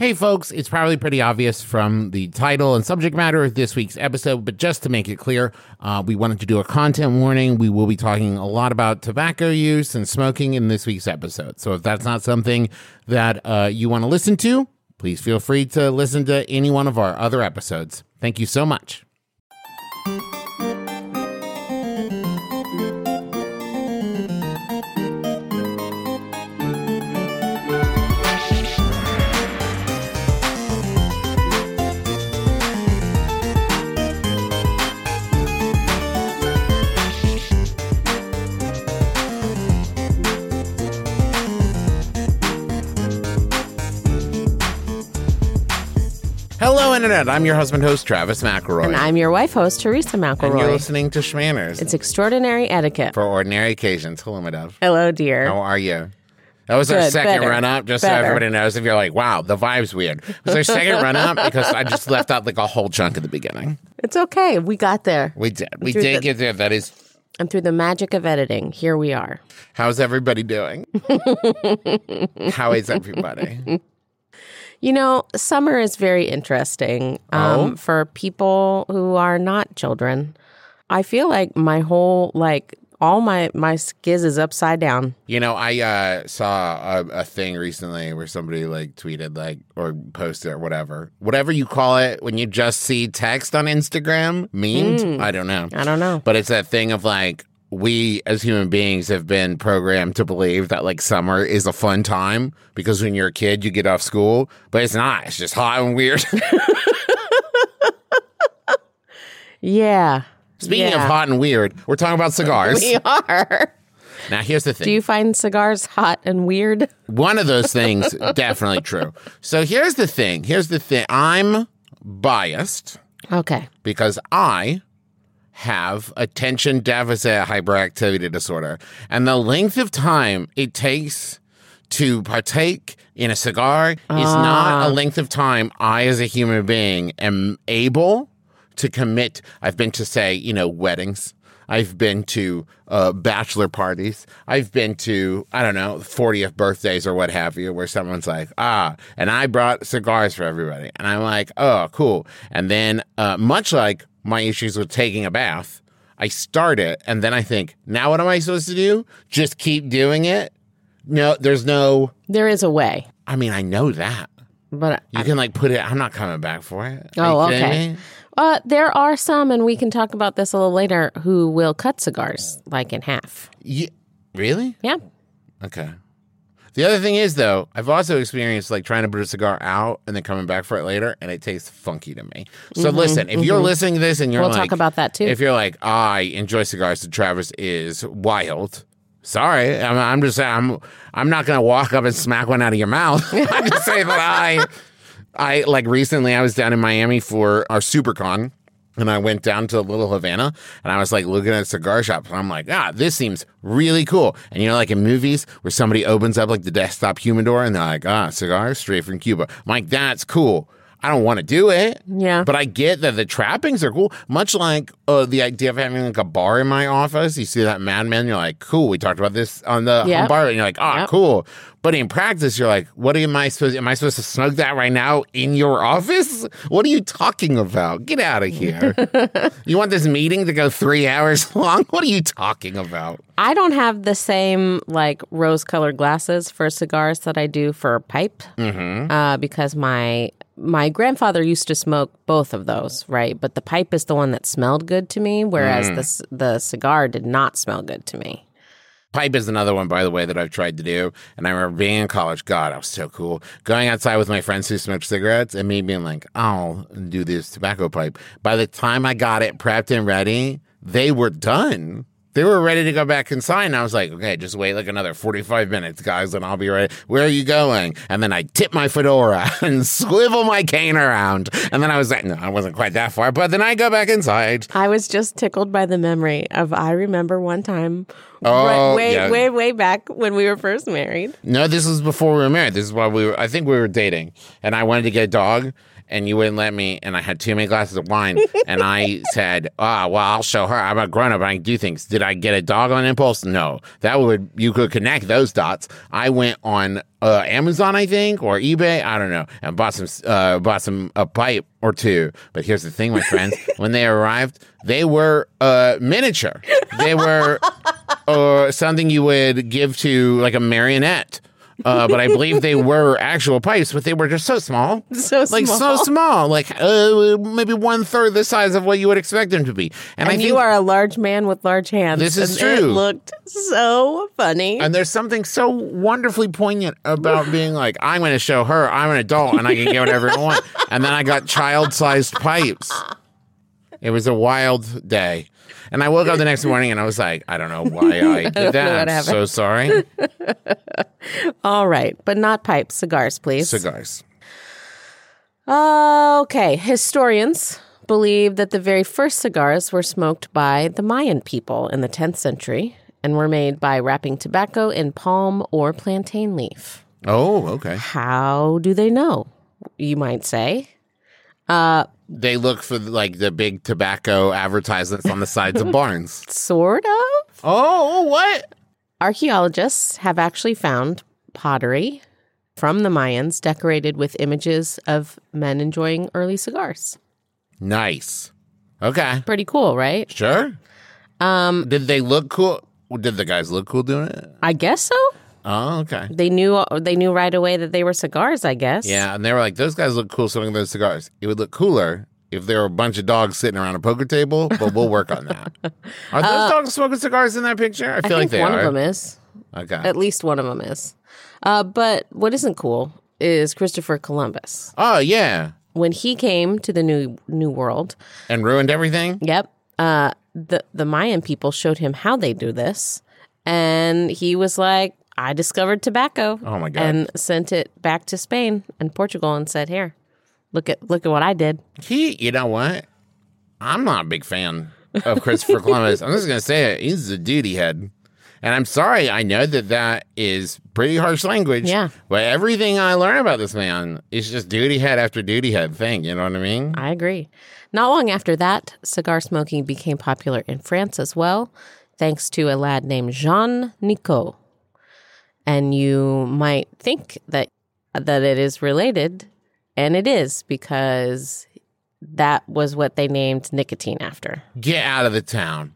Hey, folks, it's probably pretty obvious from the title and subject matter of this week's episode, but just to make it clear, uh, we wanted to do a content warning. We will be talking a lot about tobacco use and smoking in this week's episode. So if that's not something that uh, you want to listen to, please feel free to listen to any one of our other episodes. Thank you so much. Internet. I'm your husband host, Travis McElroy. And I'm your wife host, Teresa McElroy. And you're listening to Shmanners It's extraordinary etiquette. for ordinary occasions. Hello, my dove. Hello, dear. How are you? That was our second better, run up, just so everybody knows. If you're like, wow, the vibe's weird. It was our second run up because I just left out like a whole chunk at the beginning. It's okay. We got there. We did. We Through did the- get there. That is. And through the magic of editing, here we are. How's everybody doing? How is everybody? You know, summer is very interesting um, Oh? for people who are not children. I feel like my whole, like, all my, my skiz is upside down. You know, I uh, saw a, a thing recently where somebody like tweeted like or posted or whatever, whatever you call it when you just see text on Instagram, memed. I don't know. I don't know. But it's that thing of like we as human beings have been programmed to believe that like summer is a fun time because when you're a kid you get off school, but it's not. It's just hot and weird. Yeah. Speaking of hot and weird, we're talking about cigars. We are. Now here's the thing. Do you find cigars hot and weird? One of those things definitely true. So here's the thing. Here's the thing. I'm biased Okay. because I have attention deficit hyperactivity disorder. And the length of time it takes to partake in a cigar is not a length of time I, as a human being, am able to commit. I've been to, say, you know, weddings. I've been to uh, bachelor parties. I've been to, I don't know, 40th birthdays or what have you, where someone's like, ah, and I brought cigars for everybody. And I'm like, oh, cool. And then, uh, much like my issues with taking a bath, I start it and then I think, now what am I supposed to do? Just keep doing it? No, there's no, There is a way, I mean, I know that. but You can like put it, I'm not coming back for it. Oh, okay. Uh, there are some, and we can talk about this a little later, who will cut cigars like in half. Ye- really? Yeah. Okay. The other thing is though, I've also experienced like trying to put a cigar out and then coming back for it later, and it tastes funky to me. So listen, if you're listening to this and you're Mm-hmm, We'll like, talk about that too. if you're like, I enjoy cigars, to Travis is wild. Sorry, I'm, I'm just I'm I'm not gonna walk up and smack one out of your mouth. I'm just saying that I I like recently I was down in Miami for our SuperCon. And I went down to Little Havana and I was like looking at cigar shops and I'm like, ah, this seems really cool. And you know, like in movies where somebody opens up like the desktop humidor and they're like, ah, cigars straight from Cuba. I'm like, that's cool. I don't want to do it. Yeah. But I get that the trappings are cool. Much like uh, the idea of having like a bar in my office. You see that Mad Men, you're like, cool. We talked about this on the Yep. home bar, and you're like, ah, Yep. cool. But in practice, you're like, what am I supposed? Am I supposed to snug that right now in your office? What are you talking about? Get out of here! you want this meeting to go three hours long? What are you talking about? I don't have the same like rose colored glasses for cigars that I do for pipe Mm-hmm. uh, because my my grandfather used to smoke both of those, right? But the pipe is the one that smelled good to me, whereas Mm. the the cigar did not smell good to me. Pipe is another one, by the way, that I've tried to do. And I remember being in college. God, I was so cool. Going outside with my friends who smoked cigarettes and me being like, I'll do this tobacco pipe. By the time I got it prepped and ready, they were done. They were ready to go back inside. And I was like, okay, just wait like another 45 minutes, guys, and I'll be ready. Where are you going? And then I tip my fedora and swivel my cane around. And then I was like, no, I wasn't quite that far. But then I go back inside. I was just tickled by the memory of I remember one time Oh, right, way, yeah. way, way back when we were first married. No, this was before we were married. This is why we were. I think we were dating, and I wanted to get a dog, and you wouldn't let me. And I had too many glasses of wine, and I said, "Ah, well, I'll show her. I'm a grown up. I can do things." Did I get a dog on impulse? No. That would you could connect those dots. I went on uh, Amazon, I think, or eBay. I don't know, and bought some uh, bought some a pipe or two. But here's the thing, my friends. when they arrived, they were uh, miniature. They were or something you would give to like a marionette. Uh, but I believe they were actual pipes, but they were just so small. So small Like so small. like uh, maybe one third the size of what you would expect them to be. And, I And you are a large man with large hands. This is and true. It looked so funny. and there's something so wonderfully poignant about being like, I'm going to show her I'm an adult and I can get whatever I want. And then I got child sized pipes. It was a wild day. And I woke up the next morning and I was like, I don't know why I did know that. I'm so sorry. All right, but not pipes, cigars, please. Cigars. Uh, okay, historians believe that the very first cigars were smoked by the Mayan people in the 10th century and were made by wrapping tobacco in palm or plantain leaf. Oh, okay. How do they know? You might say. They look for like the big tobacco advertisements on the sides of barns. Sort of. Oh, what? Archaeologists have actually found pottery from the Mayans decorated with images of men enjoying early cigars. Nice. Okay. Pretty cool, right? Sure. Um, did they look cool? Did the guys look cool doing it? I guess so. Oh, okay. They knew they knew right away that they were cigars, I guess. Yeah, and they were like, those guys look cool smoking those cigars. It would look cooler if there were a bunch of dogs sitting around a poker table, but we'll work on that. Are those dogs smoking cigars in that picture? I I feel think like they one are. of them is. Okay. At least one of them is. Uh, but what isn't cool is Christopher Columbus. oh, yeah. When he came to the new New World, And ruined everything? Yep. Uh, the the Mayan people showed him how they do this, and he was like, "I discovered tobacco." Oh, my God. And sent it back to Spain and Portugal and said, "Here, look at look at what I did." He, you know what? I'm not a big fan of Christopher Columbus. I'm just going to say it. He's a duty head. And I'm sorry. I know that that is pretty harsh language. Yeah. But everything I learn about this man is just duty head after duty head thing. You know what I mean? I agree. Not long after that, cigar smoking became popular in France as well, thanks to a lad named Jean Nicot. And you might think that that it is related, and it is because that was what they named nicotine after. Get out of the town.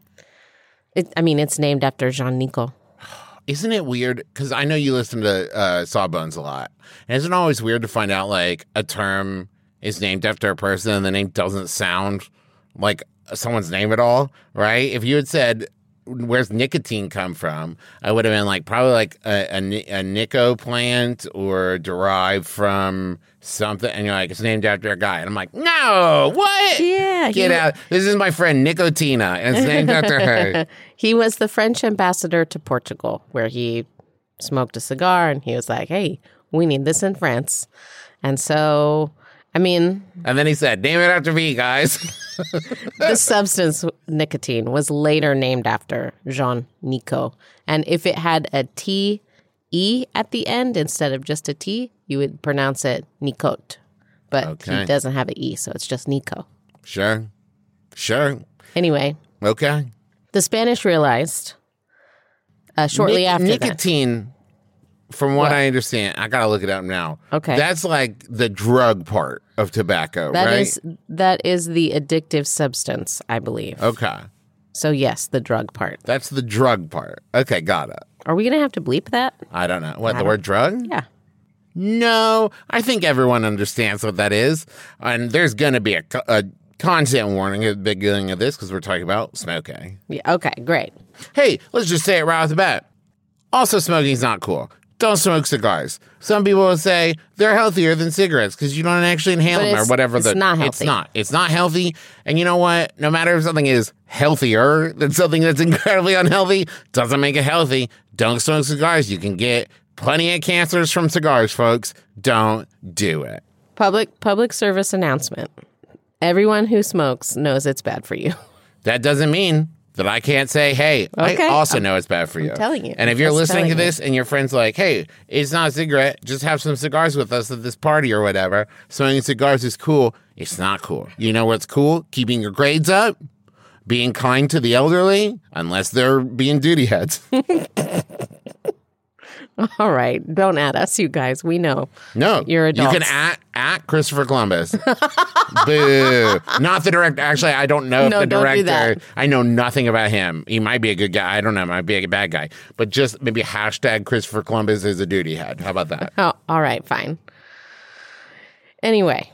It, I mean, it's named after Jean Nicot. Isn't it weird? Because I know you listen to uh, Sawbones a lot. And isn't it always weird to find out like a term is named after a person and the name doesn't sound like someone's name at all, right? If you had said, Where's nicotine come from? I would have been like probably like a, a, a Nico plant or derived from something. And you're like, it's named after a guy. And I'm like, no, what? Yeah, Get he- out. This is my friend Nicotina, and it's named after her. He was the French ambassador to Portugal, where he smoked a cigar and he was like, hey, we need this in France. And so, I mean, And then he said, name it after me, guys. the substance nicotine was later named after Jean Nicot. And if it had a T E at the end instead of just a T, you would pronounce it Nicot. But Okay. he doesn't have an E, so it's just Nico. Sure. Sure. Anyway, Okay. the Spanish realized uh, shortly Nic- after that. From what, I understand, I gotta look it up now. Okay. That's like the drug part of tobacco, That right? is that is the addictive substance, I believe. okay. So yes, the drug part. That's the drug part. Okay, got it. Are we gonna have to bleep that? I don't know. What, the word drug? Yeah. No, I think everyone understands what that is. And there's gonna be a, a content warning at the beginning of this because we're talking about smoking. Yeah. Okay. Great. Hey, let's just say it right off the bat. Also, smoking's not cool. Don't smoke cigars. Some people will say they're healthier than cigarettes because you don't actually inhale But them or whatever. it's the, not It's not. It's not healthy. And you know what? No matter if something is healthier than something that's incredibly unhealthy, doesn't make it healthy. Don't smoke cigars. You can get plenty of cancers from cigars, folks. Don't do it. Public public service announcement. Everyone who smokes knows it's bad for you. That doesn't mean that I can't say, hey, Okay. I also know it's bad for you. I'm telling you. And if you're listening to telling you. this and your friend's like, hey, it's not a cigarette, just have some cigars with us at this party or whatever. Smoking cigars is cool. It's not cool. You know what's cool? Keeping your grades up, being kind to the elderly, unless they're being duty heads. All right. Don't add us, you guys. We know. No, You're a director. You can adults. at at Christopher Columbus. Boo! Not the director. Actually, I don't know No, if the don't do director. I know nothing about him. He might be a good guy. I don't know. Might be a bad guy. But just maybe hashtag Christopher Columbus is a duty head. How about that? Oh, all right, fine. Anyway,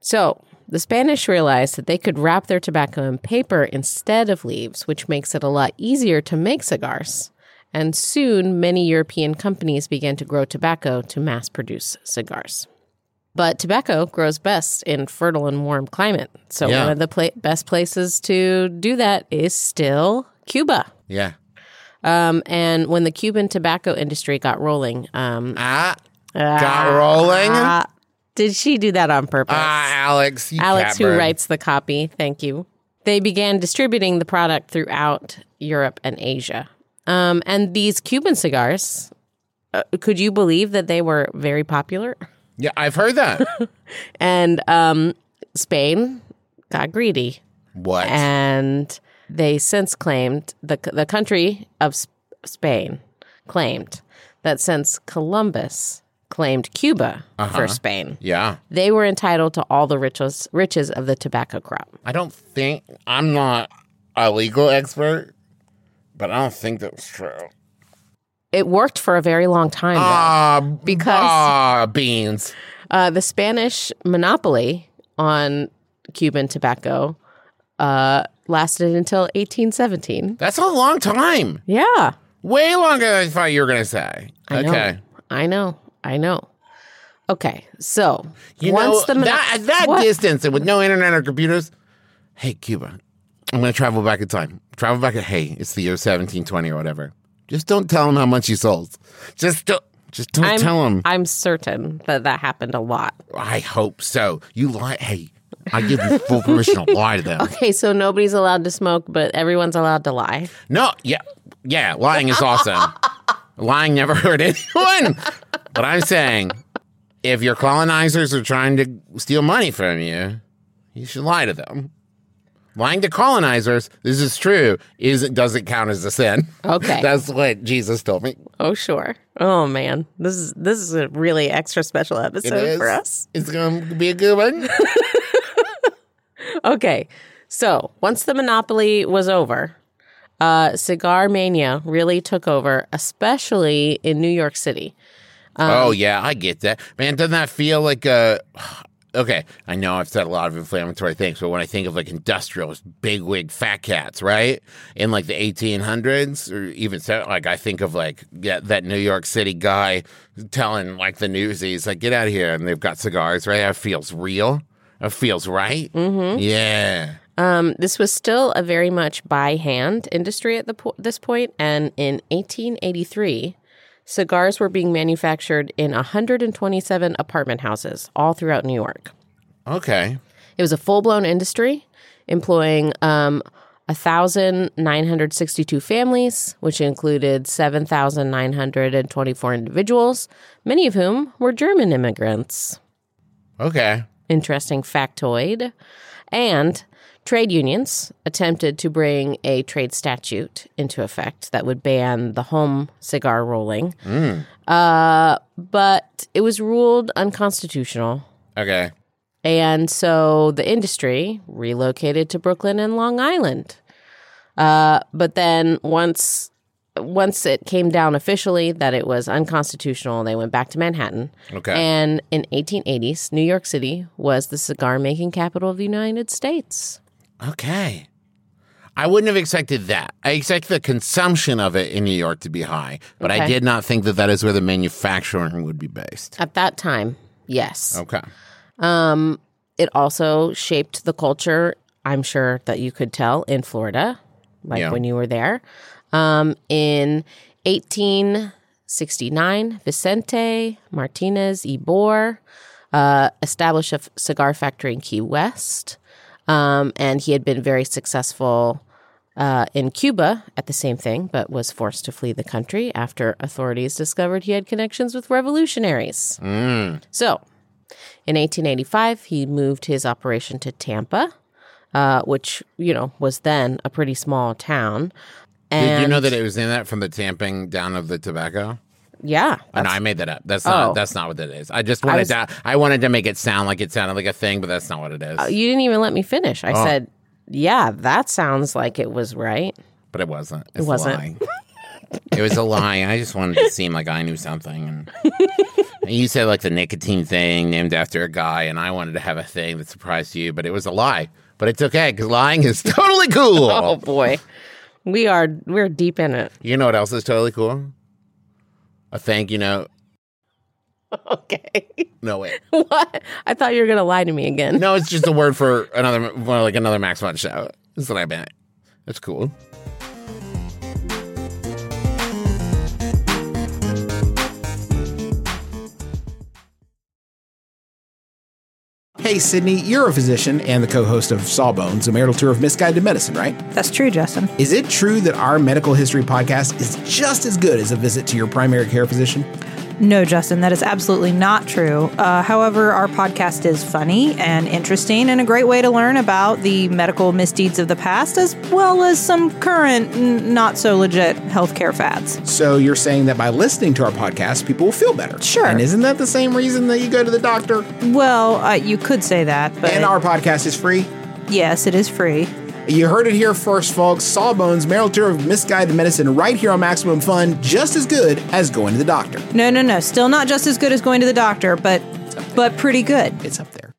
so the Spanish realized that they could wrap their tobacco in paper instead of leaves, which makes it a lot easier to make cigars. And soon, many European companies began to grow tobacco to mass produce cigars. But tobacco grows best in fertile and warm climate. So, Yeah. one of the pla- best places to do that is still Cuba. Yeah. Um, and when the Cuban tobacco industry got rolling, um, Ah, got rolling. Ah, Ah, did she do that on purpose? Alex. You Alex, who catbird. writes the copy, thank you. They began distributing the product throughout Europe and Asia. Um, and these Cuban cigars, uh, could you believe that they were very popular? Yeah, I've heard that. And um, Spain got greedy, what? and they since claimed the the country of S- Spain claimed that since Columbus claimed Cuba for Spain, yeah. they were entitled to all the riches riches of the tobacco crop. I don't think I'm not a legal expert, but I don't think that's true. It worked for a very long time. Ah, Because- ah, beans. Uh, the Spanish monopoly on Cuban tobacco uh, lasted until 1817. That's a long time. Yeah, Way longer than I thought you were going to say. I know. okay. I know. I know. Okay, so You once know, the mono- that, at that What? distance and with no internet or computers, hey, Cuba, I'm going to travel back in time. Travel back, At, hey, it's the year 1720 or whatever. Just don't tell them how much you sold. Just don't, just don't I'm, tell them. I'm certain that that happened a lot. I hope so. You lie. Hey, I give you full permission to lie to them. Okay, so nobody's allowed to smoke, but everyone's allowed to lie. No, yeah, yeah, lying is awesome. lying never hurt anyone. But I'm saying, if your colonizers are trying to steal money from you, you should lie to them. Lying to colonizers, this is true, is it doesn't count as a sin. Okay. That's what Jesus told me. Oh sure. Oh man, this is this is a really extra special episode is. for us. It's going to be a good one. Okay, so once the monopoly was over, uh, cigar mania really took over, especially in New York City. oh yeah, I get that, man. Doesn't that feel like a? Okay, I know I've said a lot of inflammatory things, but when I think of like industrialists, bigwig fat cats, right, in like the 1800s, or even so, like I think of like yeah, that New York City guy telling like the newsies, like get out of here, and they've got cigars, right? That feels real. That feels right. Mm-hmm. Yeah. Um, this was still a very much by hand industry at the po- this point, and in 1883, cigars were being manufactured in 127 apartment houses all throughout New York. Okay. It was a full blown industry employing um, 1,962 families, which included 7,924 individuals, many of whom were German immigrants. Okay. Interesting factoid. And trade unions attempted to bring a trade statute into effect that would ban the home cigar rolling. Uh, but it was ruled unconstitutional. Okay. And so the industry relocated to Brooklyn and Long Island. Uh, but then once once it came down officially that it was unconstitutional, they went back to Manhattan. Okay. And in 1880s, New York City was the cigar making capital of the United States. Okay. I wouldn't have expected that. I expect the consumption of it in New York to be high, but I did not think that that is where the manufacturing would be based. At that time, yes. Okay. Um, it also shaped the culture, I'm sure that you could tell, in Florida, like Yeah. when you were there. Um, in 1869, Vicente Martinez Ybor uh, established a f- cigar factory in Key West. Um, and he had been very successful Uh, in Cuba, at the same thing, but was forced to flee the country after authorities discovered he had connections with revolutionaries. So, in 1885, he moved his operation to Tampa, uh, which, you know, was then a pretty small town. And Did you know that it was in that from the tamping down of the tobacco? Yeah. Oh, no, I made that up. That's not. Oh. That's not what it is. I just wanted was- to. I wanted to make it sound like it sounded like a thing, but that's not what it is. Uh, you didn't even let me finish. I Oh. said, yeah, that sounds like it was right. but it wasn't. It's wasn't. A lie. it was a lie. I just wanted to seem like I knew something. And, and you said like the nicotine thing named after a guy, and I wanted to have a thing that surprised you, but it was a lie. But it's okay because lying is totally cool. Oh boy. We are we're deep in it. You know what else is totally cool? A thank you note. Okay. No wait. what? I thought you were gonna lie to me again. No, it's just a word for another, well, like another Max Fun show. That's what I meant. That's cool. Hey, Sydnee, you're a physician and the co host of Sawbones, a marital tour of misguided medicine, right? That's true, Justin. Is it true that our medical history podcast is just as good as a visit to your primary care physician? No, Justin, that is absolutely not true. Uh, however, our podcast is funny and interesting and a great way to learn about the medical misdeeds of the past as well as some current, n- not so legit healthcare fads. So you're saying that by listening to our podcast, people will feel better. Sure. And isn't that the same reason that you go to the doctor? Well, uh, you could say that, but And our podcast is free. yes, it is free. You heard it here first, folks. Sawbones, marital tour of misguided medicine, right here on Maximum Fun, just as good as going to the doctor. No, no, no. Still not just as good as going to the doctor, but but pretty good. It's up there.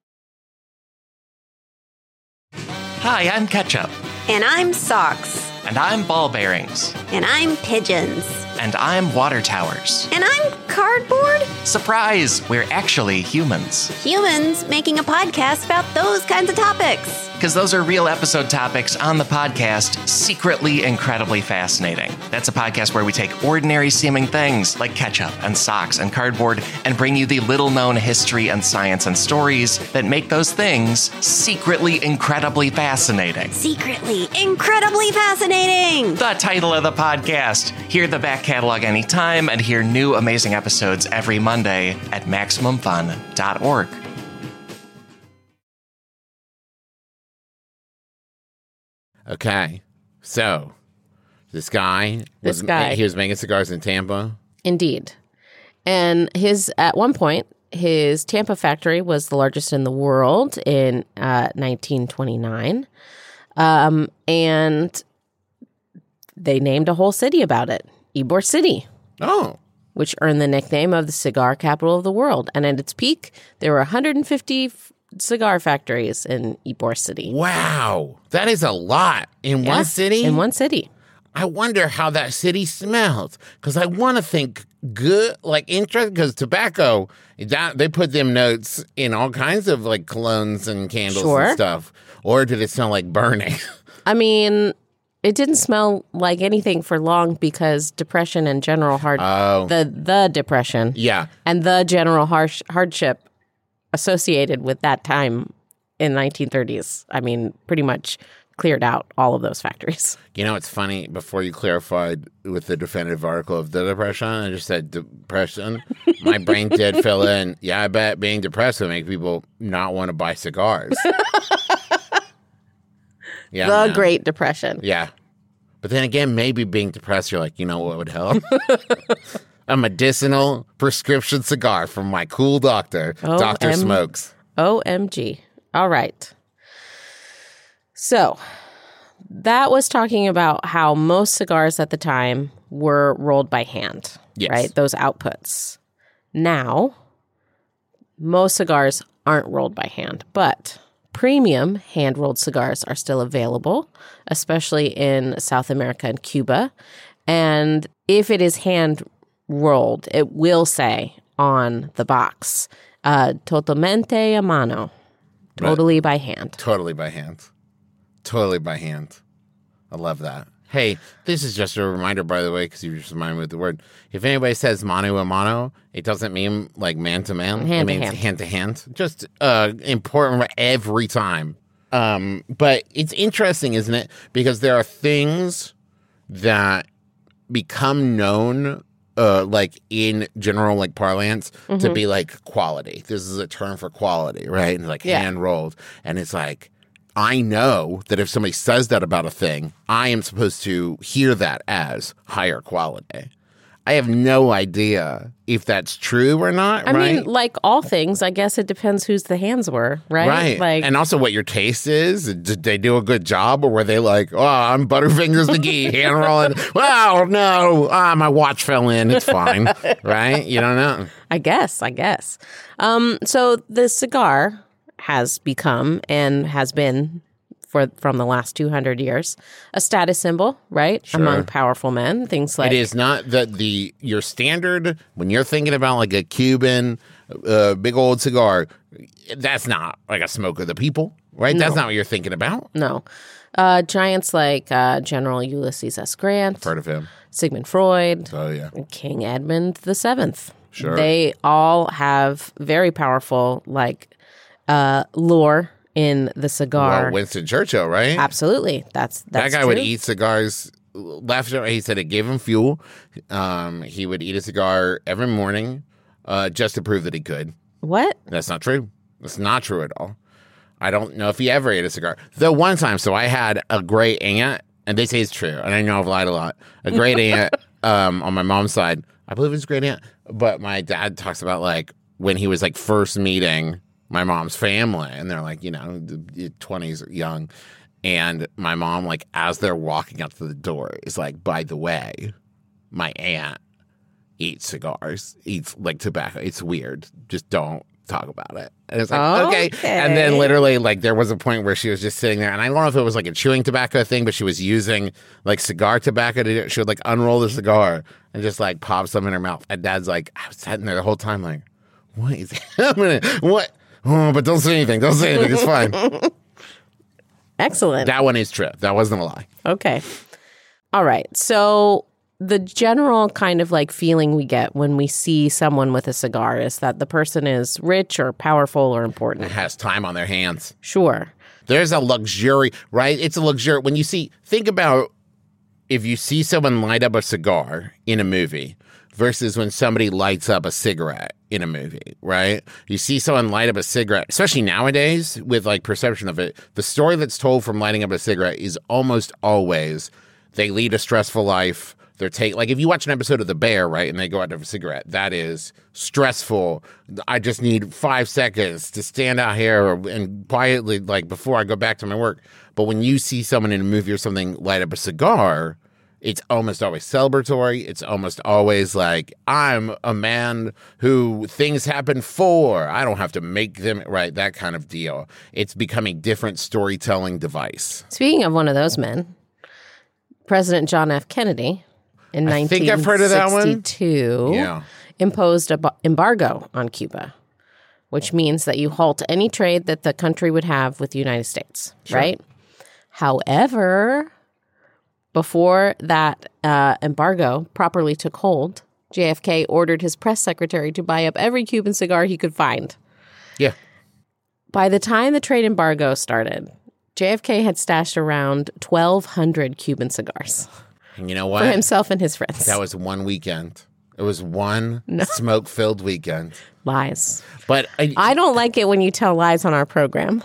Hi, I'm Ketchup. And I'm Socks. And I'm Ball Bearings. And I'm Pigeons. And I'm Water Towers. And I'm Cardboard. Surprise! We're actually humans. Humans making a podcast about those kinds of topics. Because those are real episode topics on the podcast, secretly incredibly fascinating. That's a podcast where we take ordinary seeming things like ketchup and socks and cardboard and bring you the little known history and science and stories that make those things secretly incredibly fascinating. Secretly, incredibly fascinating. The title of the podcast. Hear the back catalog anytime and hear new amazing episodes every Monday at MaximumFun.org. Okay. So, this guy. This was, guy. He was making cigars in Tampa. Indeed. And his at one point, his Tampa factory was the largest in the world in uh, 1929. Um, and they named a whole city about it, Ybor City, Oh. which earned the nickname of the cigar capital of the world. And at its peak, there were 150 f- cigar factories in Ybor City. Wow. That is a lot in Yeah, one city. In one city. I wonder how that city smells because I want to think good, like interesting. Because tobacco, that they put them notes in all kinds of like colognes and candles Sure. and stuff. Or did it smell like burning? I mean, it didn't smell like anything for long because depression and general hard Oh. the the depression yeah. and the general harsh hardship associated with that time in the 1930s. I mean, pretty much cleared out all of those factories. You know, it's funny. Before you clarified with the definitive article of the depression, I just said depression. My brain did fill in. Yeah, I bet being depressed would make people not want to buy cigars. yeah, the. Great Depression. Yeah. But then again, maybe being depressed, you're like, you know what would help? A medicinal prescription cigar from my cool doctor, Dr. M- Smokes. OMG. All right. So that was talking about how most cigars at the time were rolled by hand, Yes. right? Those outputs. Now, most cigars aren't rolled by hand, but premium hand rolled cigars are still available, especially in South America and Cuba. And if it is hand rolled, it will say on the box, uh, totalmente a mano, totally by hand. Totally by hand. Totally by hand. I love that. Hey, this is just a reminder, by the way, because you just reminded me with the word. If anybody says mano a mano, it doesn't mean like man to man. It means hand. hand to hand. Just uh, important every time. Um, but it's interesting, isn't it? Because there are things that become known, uh, like in general, like parlance, to be like quality. This is a term for quality, right? And like Yeah. hand rolled, and it's like. I know that if somebody says that about a thing, I am supposed to hear that as higher quality. I have no idea if that's true or not. I right? mean, like all things, I guess it depends whose the hands were, right? Right. Like, and also what your taste is. Did they do a good job or were they like, oh, I'm Butterfingers McGee, hand rolling. Wow, no. Ah, my watch fell in. It's fine. right? You don't know. I guess, I guess. Um, so the cigar has become and has been for from the last 200 years a status symbol, right? Among powerful men. Things like It is not that the your standard when you're thinking about like a Cuban uh, big old cigar. That's not like a smoke of the people, right? That's not what you're thinking about. no. Uh, giants like uh, General Ulysses S. Grant, Heard of him? Sigmund Freud, Oh yeah. King Edmund the Seventh. Sure. They all have very powerful like uh, lore in the cigar. Well, Winston Churchill, right? Absolutely, that's that's that guy would eat cigars left. He said it gave him fuel. Um, he would eat a cigar every morning uh, just to prove that he could. What? That's not true. That's not true at all. I don't know if he ever ate a cigar. Though one time, so I had a great aunt, and they say it's true, and I know I've lied a lot. A great aunt um, on my mom's side, I believe it's great aunt, but my dad talks about like when he was like first meeting my mom's family, and they're like, you know, twenties, young, and my mom, like as they're walking up to the door, is like, by the way, my aunt eats cigars, eats like tobacco. It's weird. Just don't talk about it. And it's like, okay. And then literally, like, there was a point where she was just sitting there, and I don't know if it was like a chewing tobacco thing, but she was using like cigar tobacco to do it. She would like unroll the cigar and just like pop some in her mouth. And dad's like, I was sitting there the whole time, like, what is happening? What? Oh, but don't say anything. Don't say anything. It's fine. Excellent. that one is true. That wasn't a lie. Okay. All right. So the general kind of like feeling we get when we see someone with a cigar is that the person is rich or powerful or important. Has time on their hands. Sure. There's a luxury, right? It's a luxury. When you see, think about if you see someone light up a cigar in a movie versus when somebody lights up a cigarette in a movie, right? You see someone light up a cigarette, especially nowadays with like perception of it. The story that's told from lighting up a cigarette is almost always they lead a stressful life. They're take like if you watch an episode of The Bear, right, and they go out to have a cigarette, that is stressful. I just need five seconds to stand out here and quietly, like before I go back to my work. But when you see someone in a movie or something light up a cigar, it's almost always celebratory. It's almost always like I'm a man who things happen for. I don't have to make them right. That kind of deal. It's become a different storytelling device. Speaking of one of those men, President John F. Kennedy in I think I've heard of that one. 1962 Yeah. imposed a bu- embargo on Cuba, which means that you halt any trade that the country would have with the United States, right? However, before that uh, embargo properly took hold, JFK ordered his press secretary to buy up every Cuban cigar he could find. Yeah. By the time the trade embargo started, JFK had stashed around 1,200 Cuban cigars And you know what? for himself and his friends. That was one weekend. It was one smoke filled weekend. Lies. But I, I don't like it when you tell lies on our program.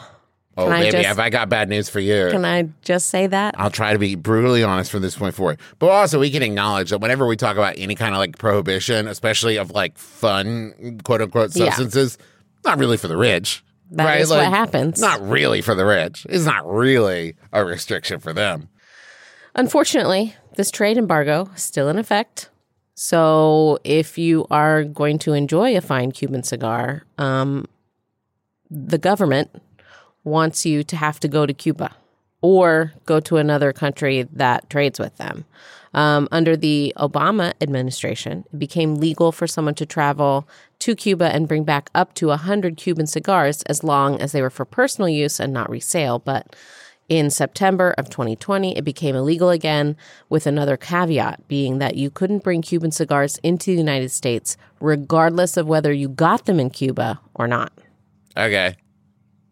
Oh, can I baby, just- have I got bad news for you? Can I just say that? I'll try to be brutally honest from this point forward. But also, we can acknowledge that whenever we talk about any kind of like prohibition, especially of like fun, quote unquote, Yeah. substances, not really for the rich. That right? is what happens. Not really for the rich. It's not really a restriction for them. Unfortunately, this trade embargo is still in effect. So if you are going to enjoy a fine Cuban cigar, um, the government wants you to have to go to Cuba or go to another country that trades with them. Um, under the Obama administration, it became legal for someone to travel to Cuba and bring back up to 100 Cuban cigars as long as they were for personal use and not resale. But in September of 2020, it became illegal again, with another caveat being that you couldn't bring Cuban cigars into the United States, regardless of whether you got them in Cuba or not. Okay.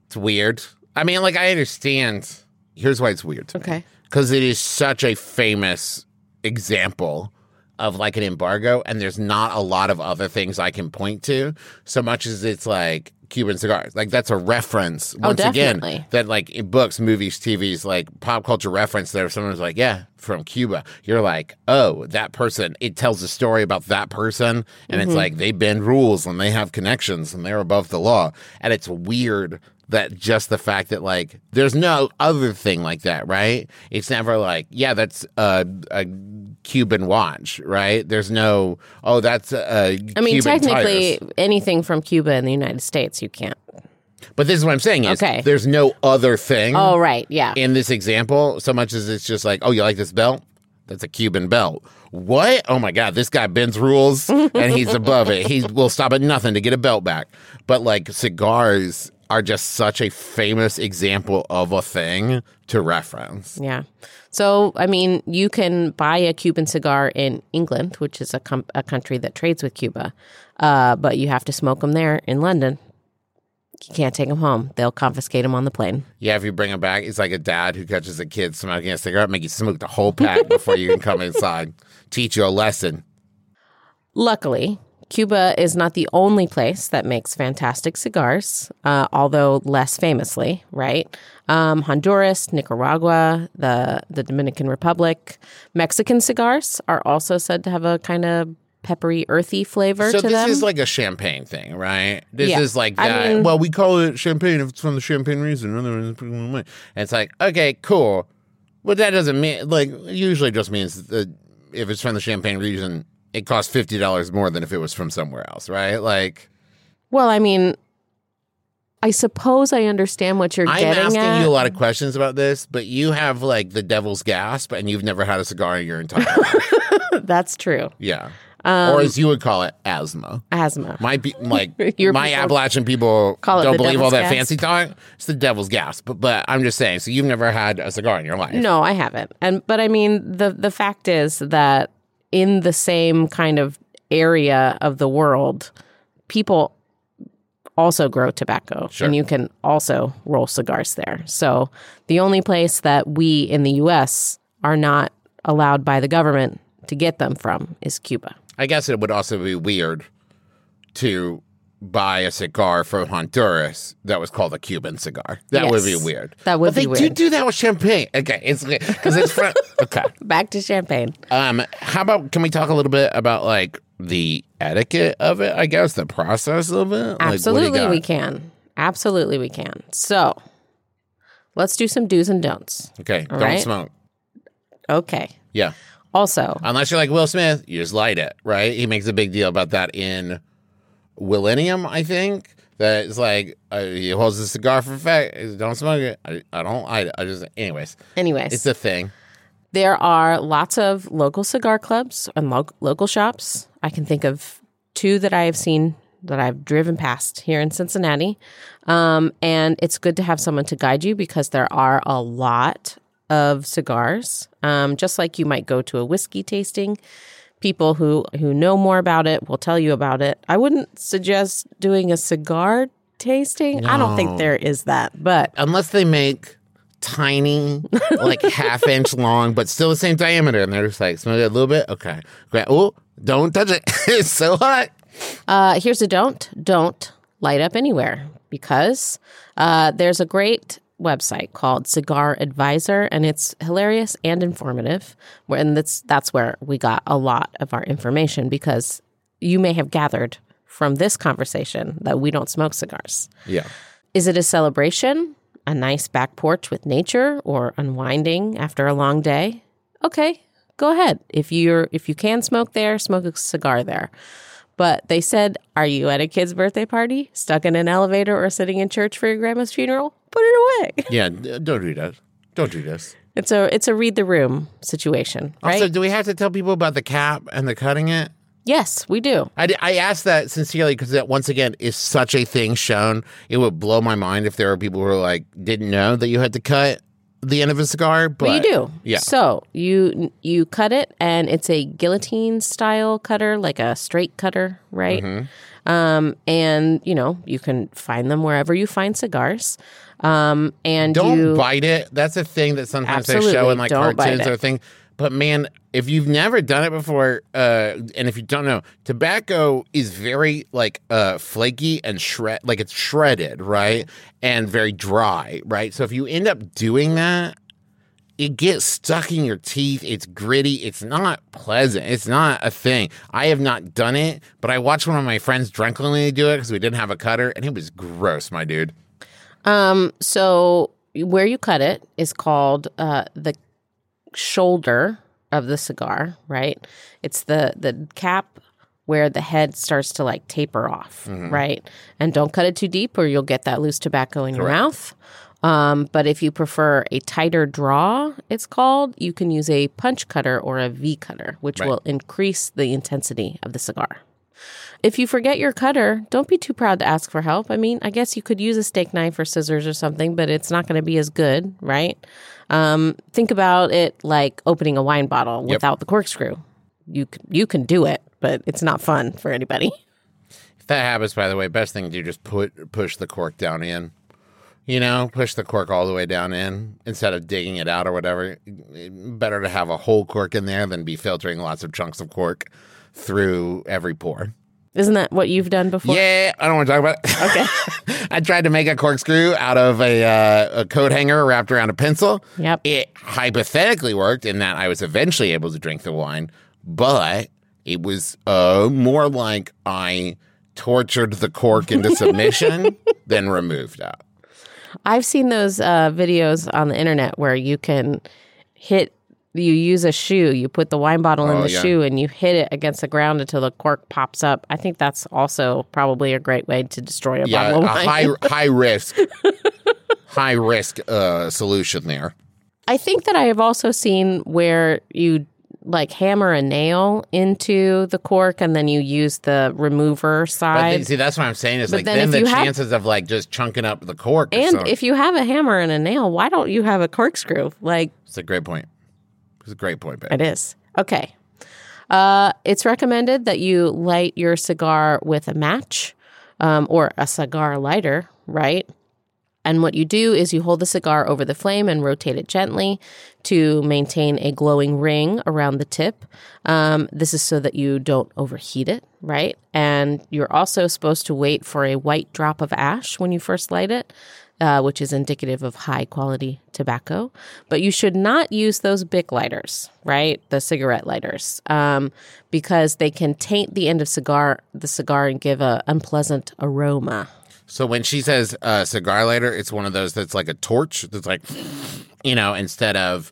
It's weird. I mean, like I understand. Here's why it's weird. to me. Okay. because it is such a famous example of like an embargo, and there's not a lot of other things I can point to, so much as it's like Cuban cigars. Like that's a reference once again Oh, definitely. that like in books, movies, TVs, like pop culture reference. There, someone's like, yeah, from Cuba. You're like, oh, that person. It tells a story about that person, and Mm-hmm. it's like they bend rules and they have connections and they're above the law, and it's weird that just the fact that like there's no other thing like that, right? It's never like, yeah, that's a, a Cuban watch, right? There's no, oh, that's a. I mean, Cuban technically, tires. anything from Cuba in the United States, you can't. but this is what I'm saying is, Okay. there's no other thing Oh, right. Yeah. in this example, so much as it's just like, oh, you like this belt? That's a Cuban belt. What? Oh my God, this guy bends rules and he's above it. He will stop at nothing to get a belt back. But like cigars are just such a famous example of a thing to reference. Yeah. So, I mean, you can buy a Cuban cigar in England, which is a, com- a country that trades with Cuba, uh, but you have to smoke them there in London. You can't take them home. They'll confiscate them on the plane. Yeah, if you bring them back, it's like a dad who catches a kid smoking a cigarette, make you smoke the whole pack before you can come inside. Teach you a lesson. Luckily, Cuba is not the only place that makes fantastic cigars, uh, although less famously, right? Um, Honduras, Nicaragua, the, the Dominican Republic, Mexican cigars are also said to have a kind of peppery, earthy flavor So to this them. is like a champagne thing, right? This Yeah. is like I that. mean- well, we call it champagne if it's from the champagne region. And it's like, okay, cool. But that doesn't mean like usually just means that if it's from the champagne region, it costs fifty dollars more than if it was from somewhere else, right? Like Well, I mean, I suppose I understand what you're getting. I'm getting asking at. you a lot of questions about this, but you have like the devil's gasp and you've never had a cigar in your entire life. That's true. Yeah. Um, or as you would call it, asthma. Asthma. My pe- like Your my Appalachian people call it don't believe all that gasp. fancy talk. It's the devil's gasp. But, but I'm just saying. So you've never had a cigar in your life? No, I haven't. And but I mean the the fact is that in the same kind of area of the world, people also grow tobacco Sure. and you can also roll cigars there. So the only place that we in the US are not allowed by the government to get them from is Cuba. I guess it would also be weird to buy a cigar from Honduras that was called a Cuban cigar. That would be weird. That would but they be do weird. do that with champagne. Okay, it's because it's from. okay. Back to champagne. Um, how about can we talk a little bit about like the etiquette of it? I guess the process of it. Like, Absolutely, got? we can. Absolutely, we can. So let's do some do's and don'ts. Okay, All don't right. smoke. Okay. Yeah. Also, Unless you're like Will Smith, you just light it, right? He makes a big deal about that in Millennium, I think. That it's like uh, he holds a cigar for fact. Don't smoke it. I, I don't it. I just, anyways, anyways, it's a thing. there are lots of local cigar clubs and lo- local shops. I can think of two that I have seen that I've driven past here in Cincinnati. Um, and it's good to have someone to guide you because there are a lot of cigars. Um, just like you might go to a whiskey tasting, people who who know more about it will tell you about it. I wouldn't suggest doing a cigar tasting. I don't think there is that, but Unless they make tiny, like half inch long, but still the same diameter, and they're just like smoke it a little bit. Okay, great. Oh, don't touch it. it's so hot. Uh, here's a don't. Don't light up anywhere because uh, there's a great website called Cigar Advisor, and it's hilarious and informative. And that's that's where we got a lot of our information because you may have gathered from this conversation that we don't smoke cigars. Yeah. Is it a celebration? A nice back porch with nature or unwinding after a long day? Okay, go ahead. If you're if you can smoke there, smoke a cigar there. But they said, "Are you at a kid's birthday party, stuck in an elevator or sitting in church for your grandma's funeral? Put it away." Yeah. Don't do that. Don't do this. It's a it's a read the room situation, right? Also, do we have to tell people about the cap and the cutting it? yes, we do. I, I asked that sincerely because that once again is such a thing shown. It would blow my mind if there were people who were like didn't know that you had to cut the end of a cigar. But you do. Yeah. So you you cut it, and it's a guillotine style cutter, like a straight cutter, right? Mm-hmm. Um, and you know you can find them wherever you find cigars. Um, and Don't you, bite it. That's a thing that sometimes they show in like cartoons or thing. But man, if you've never done it before, uh, and if you don't know, tobacco is very like uh, flaky and shred, like it's shredded, right, and very dry, right. So if you end up doing that, it gets stuck in your teeth. It's gritty. It's not pleasant. It's not a thing. I have not done it, but I watched one of my friends drunkenly do it because we didn't have a cutter, and it was gross, my dude. Um, so where you cut it is called uh, the shoulder of the cigar, right? It's the the cap where the head starts to like taper off, right? And don't cut it too deep or you'll get that loose tobacco in your mouth. Um, but if you prefer a tighter draw, it's called, you can use a punch cutter or a V cutter, which Right. will increase the intensity of the cigar. If you forget your cutter, don't be too proud to ask for help. I mean, I guess you could use a steak knife or scissors or something, but it's not going to be as good, right? Um, think about it like opening a wine bottle without the corkscrew. You c- you can do it, but it's not fun for anybody. If that happens, by the way, best thing to do just put push the cork down in. You know, push the cork all the way down in instead of digging it out or whatever. Better to have a whole cork in there than be filtering lots of chunks of cork through every pore. Isn't that what you've done before? Yeah, I don't want to talk about it. Okay. I tried to make a corkscrew out of a, uh, a coat hanger wrapped around a pencil. Yep. It hypothetically worked in that I was eventually able to drink the wine, but it was uh, more like I tortured the cork into submission than removed it. I've seen those uh, videos on the internet where you can hit, you use a shoe, you put the wine bottle in Oh, the yeah. shoe and you hit it against the ground until the cork pops up. I think that's also probably a great way to destroy a Yeah, bottle a of wine. high high risk, high risk uh, solution there. I think that I have also seen where you like hammer a nail into the cork and then you use the remover But side. then, see, that's what I'm saying is But like then then, the you have- chances of like just chunking up the cork. and if you have a hammer and a nail, why don't you have a corkscrew? Like it's a great point. It's a great point, Ben. It is. Okay. Uh, it's recommended that you light your cigar with a match um, or a cigar lighter, right? And what you do is you hold the cigar over the flame and rotate it gently to maintain a glowing ring around the tip. Um, this is so that you don't overheat it, right? And you're also supposed to wait for a white drop of ash when you first light it, uh, which is indicative of high quality tobacco. But you should not use those Bic lighters, right? The cigarette lighters, um, because they can taint the end of cigar, the cigar, and give a unpleasant aroma. So when she says uh, cigar lighter, it's one of those that's like a torch that's like, you know, instead of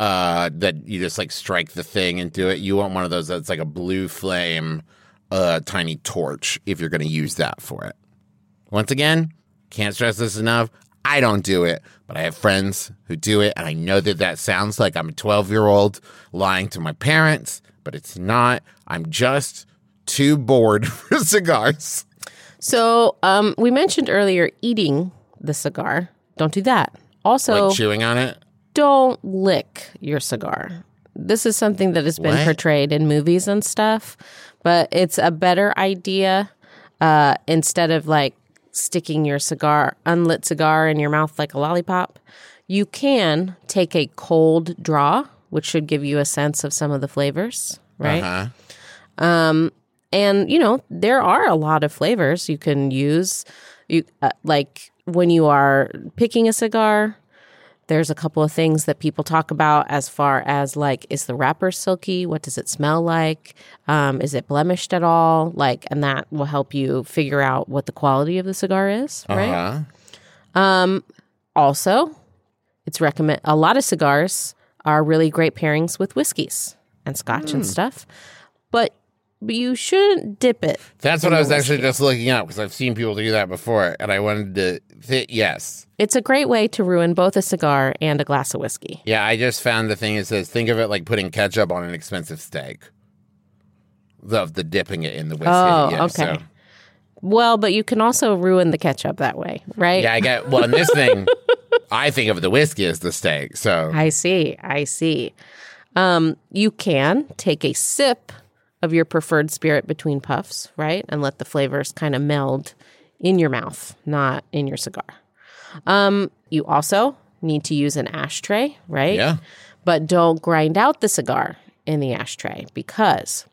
uh, that you just like strike the thing and do it. You want one of those that's like a blue flame, uh, tiny torch if you're going to use that for it. Once again, can't stress this enough. I don't do it, but I have friends who do it, and I know that that sounds like I'm a 12 year old lying to my parents, but it's not. I'm just too bored for cigars. So um, we mentioned earlier eating the cigar. Don't do that. Also, like chewing on it. don't lick your cigar. This is something that has been What? portrayed in movies and stuff, but it's a better idea uh, instead of like sticking your cigar, unlit cigar, in your mouth like a lollipop. You can take a cold draw, which should give you a sense of some of the flavors, right? Uh-huh. and you know there are a lot of flavors you can use you uh, like when you are picking a cigar there's a couple of things that people talk about as far as like is the wrapper silky? What does it smell like? Um, is it blemished at all? Like and that will help you figure out what the quality of the cigar is right? Uh-huh. also it's recommend a lot of cigars are really great pairings with whiskeys and scotch and stuff but but you shouldn't dip it That's what I was actually just looking up because I've seen people do that before, and I wanted to. Th- yes, It's a great way to ruin both a cigar and a glass of whiskey. yeah. I just found the thing that says think of it like putting ketchup on an expensive steak. The the dipping it in the whiskey. Oh, yeah, okay. so- Well, but you can also ruin the ketchup that way, right? yeah, I get. Well, in this thing, I think of the whiskey as the steak. So I see. I see. Um, you can take a sip of your preferred spirit between puffs, right? And let the flavors kind of meld in your mouth, not in your cigar. Um, you also need to use an ashtray, right? Yeah. But don't grind out the cigar in the ashtray because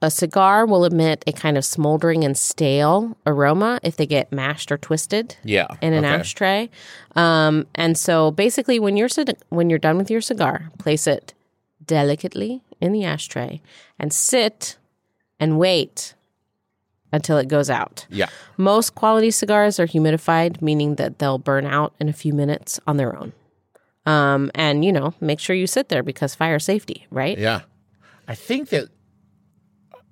a cigar will emit a kind of smoldering and stale aroma if they get mashed or twisted Yeah. in an okay. ashtray. Um, and so basically, when you're when you're done with your cigar, place it delicately in the ashtray and sit and wait until it goes out. Yeah. Most quality cigars are humidified, meaning that they'll burn out in a few minutes on their own. Um, and you know, make sure you sit there because fire safety, right? Yeah. I think that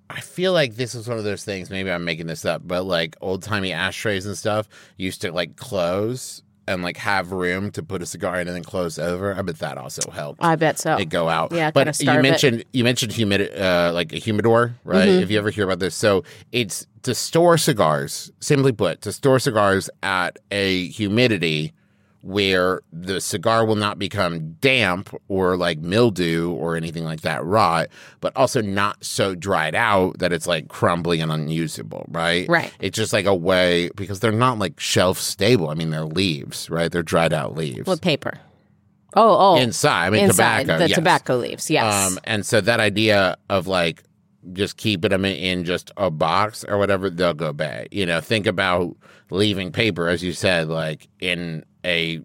I feel like this is one of those things, maybe I'm making this up, but like old timey ashtrays and stuff used to like close and like have room to put a cigar in and then close over. I bet that also helped. I bet so. it go out. Yeah, but you it. mentioned you mentioned humid uh, like a humidor, right? Mm-hmm. If you ever hear about this, so it's to store cigars. Simply put, to store cigars at a humidity where the cigar will not become damp or like mildew or anything like that rot, but also not so dried out that it's like crumbly and unusable, right? Right. It's just like a way because they're not like shelf stable. I mean, they're leaves, right? They're dried out leaves. With paper. Oh, oh. Inside, I mean, inside tobacco. the yes. tobacco leaves. Yes. Um, and so that idea of like just keeping them in just a box or whatever, they'll go bad. You know, think about leaving paper, as you said, like in a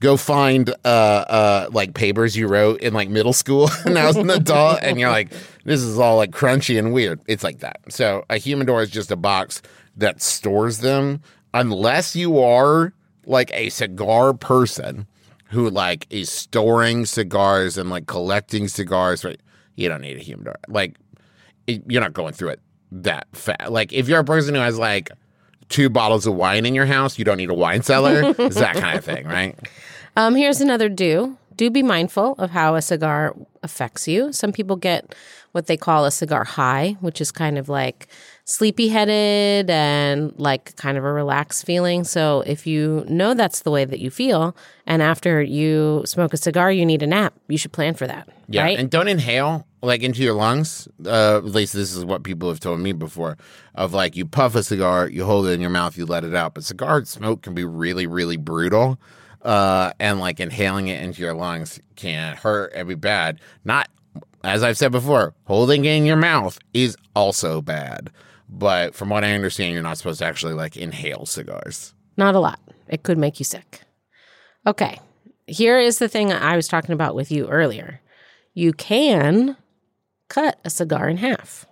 go find uh uh like papers you wrote in like middle school and I was an adult and you're like, this is all like crunchy and weird. It's like that. So a humidor is just a box that stores them unless you are like a cigar person who like is storing cigars and like collecting cigars, right? You don't need a humidor. Like it, you're not going through it that fast. Like if you're a person who has like two bottles of wine in your house, you don't need a wine cellar. it's that kind of thing, right? Um, here's another do. Do be mindful of how a cigar affects you. Some people get what they call a cigar high, which is kind of like sleepy headed and like kind of a relaxed feeling. So if you know that's the way that you feel, and after you smoke a cigar, you need a nap, you should plan for that. Yeah, right? and don't inhale like into your lungs. Uh, at least this is what people have told me before. Of like you puff a cigar, you hold it in your mouth, you let it out. But cigar smoke can be really, really brutal. Uh, and like inhaling it into your lungs can hurt and be bad. Not as I've said before, holding it in your mouth is also bad. But from what I understand, you're not supposed to actually like inhale cigars. Not a lot. It could make you sick. Okay. Here is the thing I was talking about with you earlier. You can cut a cigar in half.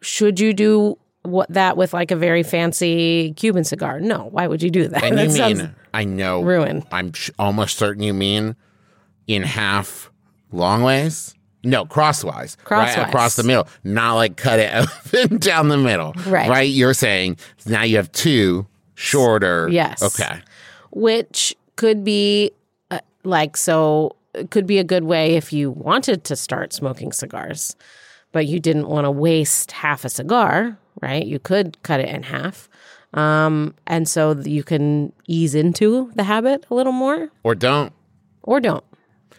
Should you do what that with like a very fancy Cuban cigar? No. Why would you do that? And that you mean, I know, ruin. I'm sh- almost certain you mean in half long ways? No, crosswise. Right? Crosswise. Across the middle. Not like cut it open down the middle. Right. Right? You're saying now you have two shorter. Yes. Okay. which could be uh, like so could be a good way if you wanted to start smoking cigars but you didn't want to waste half a cigar right you could cut it in half um, and so you can ease into the habit a little more Or don't. or don't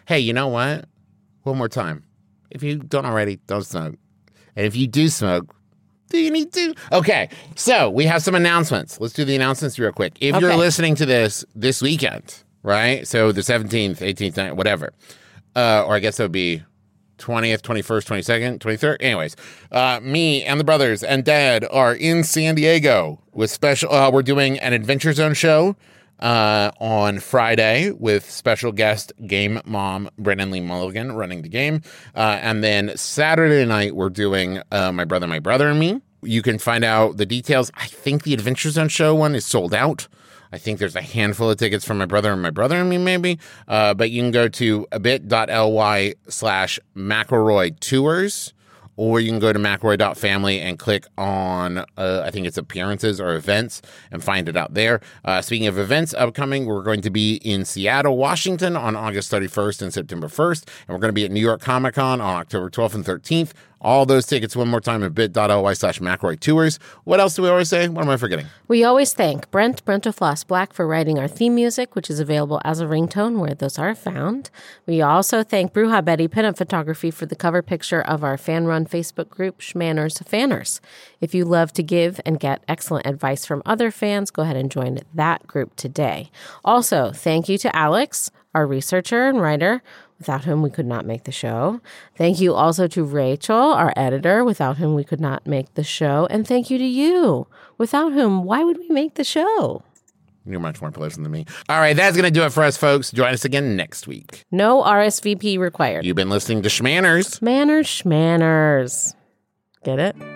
Hey, you know what? One more time. If you don't already, don't smoke. And if you do smoke, do you need to? Okay, so we have some announcements. Let's do the announcements real quick. If you're listening to this this weekend, right? So the 17th, 18th, 19th, whatever. Uh, or I guess it would be 20th, 21st, 22nd, 23rd. Anyways, uh, me and the brothers and dad are in San Diego with special. Uh, we're doing an Adventure Zone show uh, on Friday with special guest game mom Brennan Lee Mulligan running the game. Uh, and then Saturday night, we're doing uh, My Brother, My Brother, and Me. You can find out the details. I think the Adventure Zone show one is sold out. I think there's a handful of tickets for my brother and my brother and me, maybe. Uh, but you can go to a bit.ly slash McElroy Tours, or you can go to McElroy.family and click on, uh, I think it's appearances or events, and find it out there. Uh, speaking of events upcoming, we're going to be in Seattle, Washington on August 31st and September 1st, and we're going to be at New York Comic Con on October 12th and 13th. All those tickets one more time at bit.ly slash McElroy Tours. What else do we always say? What am I forgetting? We always thank Brent brentalfloss Black for writing our theme music, which is available as a ringtone where those are found. We also thank Bruja Betty Pinup Photography for the cover picture of our fan run Facebook group Shmanners Fanners. If you love to give and get excellent advice from other fans, go ahead and join that group today. Also, thank you to Alex, our researcher and writer, without whom we could not make the show. Thank you also to Rachel, our editor, without whom we could not make the show. And thank you to you, without whom, why would we make the show? You're much more pleasant than me. All right, that's going to do it for us, folks. Join us again next week. No RSVP required. You've been listening to Shmanners. Manners, schmanners. Get it?